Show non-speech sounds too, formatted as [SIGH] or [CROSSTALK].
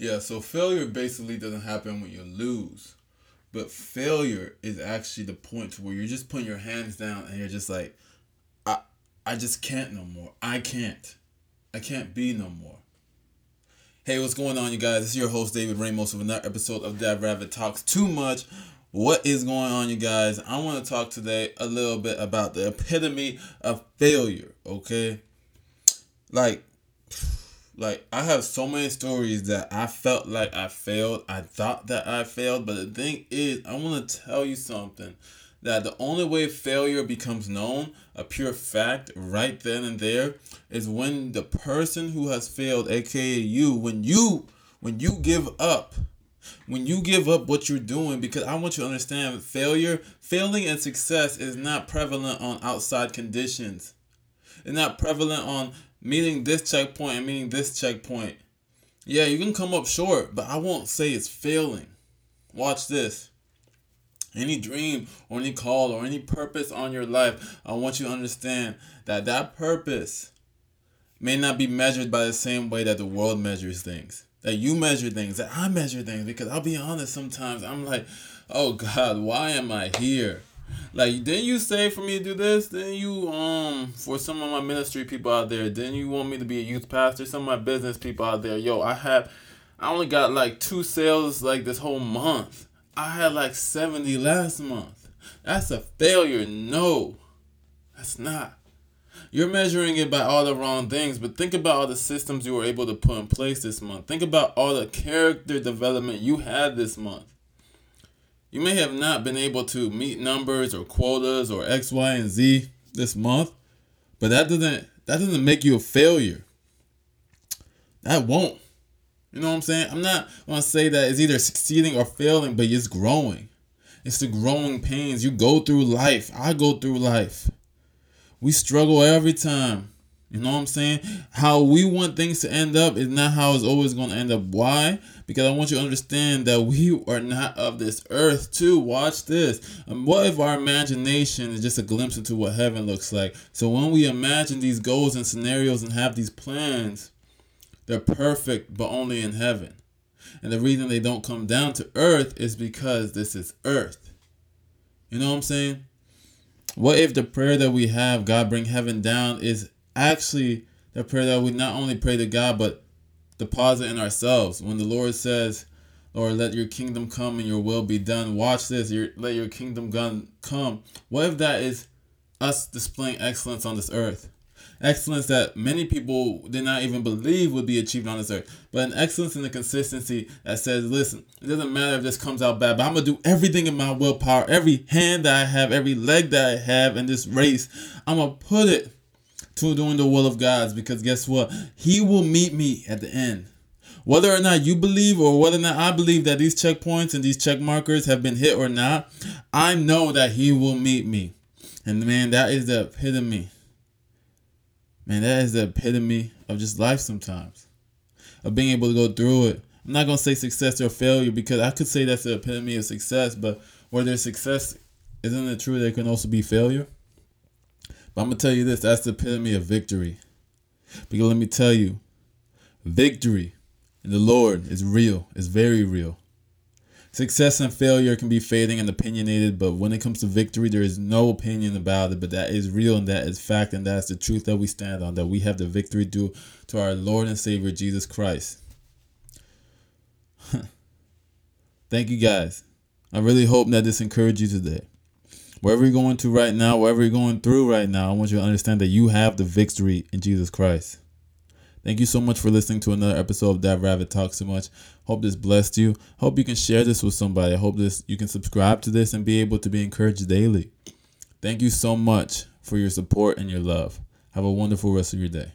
Yeah, so failure basically doesn't happen when you lose. But failure is actually the point to where you're just putting your hands down and you're just like, I I just can't no more. I can't. I can't be no more. Hey, what's going on, you guys? This is your host, David Ramos, with another episode of Dad Rabbit Talks Too Much. What is going on, you guys? I want to talk today a little bit about the epitome of failure, okay? Like, like I have so many stories that I felt like I failed. I thought that I failed, but the thing is, I want to tell you something that the only way failure becomes known, a pure fact right then and there, is when the person who has failed, aka you, when you when you give up, when you give up what you're doing, because I want you to understand failure, failing and success is not prevalent on outside conditions. It's not prevalent on meeting this checkpoint and meeting this checkpoint. Yeah, you can come up short, but I won't say it's failing. Watch this. Any dream or any call or any purpose on your life, I want you to understand that that purpose may not be measured by the same way that the world measures things. That you measure things, that I measure things, because I'll be honest, sometimes I'm like, oh God, why am I here? Like, didn't you say for me to do this? Then you um for some of my ministry people out there, didn't you want me to be a youth pastor? Some of my business people out there, yo, I have I only got like two sales like this whole month. I had like 70 last month. That's a failure. No. That's not. You're measuring it by all the wrong things, but think about all the systems you were able to put in place this month. Think about all the character development you had this month. You may have not been able to meet numbers or quotas or X, Y, and Z this month, but that doesn't that doesn't make you a failure. That won't. You know what I'm saying? I'm not gonna say that it's either succeeding or failing, but it's growing. It's the growing pains. You go through life. I go through life. We struggle every time. You know what I'm saying? How we want things to end up is not how it's always going to end up. Why? Because I want you to understand that we are not of this earth, too. Watch this. Um, what if our imagination is just a glimpse into what heaven looks like? So when we imagine these goals and scenarios and have these plans, they're perfect, but only in heaven. And the reason they don't come down to earth is because this is earth. You know what I'm saying? What if the prayer that we have, God bring heaven down, is actually the prayer that we not only pray to God but deposit in ourselves. When the Lord says, Lord, let your kingdom come and your will be done. Watch this. Your, let your kingdom come. What if that is us displaying excellence on this earth? Excellence that many people did not even believe would be achieved on this earth. But an excellence in the consistency that says, listen, it doesn't matter if this comes out bad, but I'm going to do everything in my willpower. Every hand that I have, every leg that I have in this race, I'm going to put it to doing the will of God because guess what? He will meet me at the end. Whether or not you believe or whether or not I believe that these checkpoints and these check markers have been hit or not, I know that He will meet me. And man, that is the epitome. Man, that is the epitome of just life sometimes. Of being able to go through it. I'm not going to say success or failure because I could say that's the epitome of success, but where there's success, isn't it true there can also be failure? But I'm to tell you this that's the epitome of victory. Because let me tell you, victory in the Lord is real, it's very real. Success and failure can be fading and opinionated, but when it comes to victory, there is no opinion about it. But that is real and that is fact, and that's the truth that we stand on. That we have the victory due to our Lord and Savior Jesus Christ. [LAUGHS] Thank you guys. I really hope that this encouraged you today wherever you're going to right now, wherever you're going through right now, I want you to understand that you have the victory in Jesus Christ. Thank you so much for listening to another episode of That Rabbit Talks so much. Hope this blessed you. Hope you can share this with somebody. Hope this you can subscribe to this and be able to be encouraged daily. Thank you so much for your support and your love. Have a wonderful rest of your day.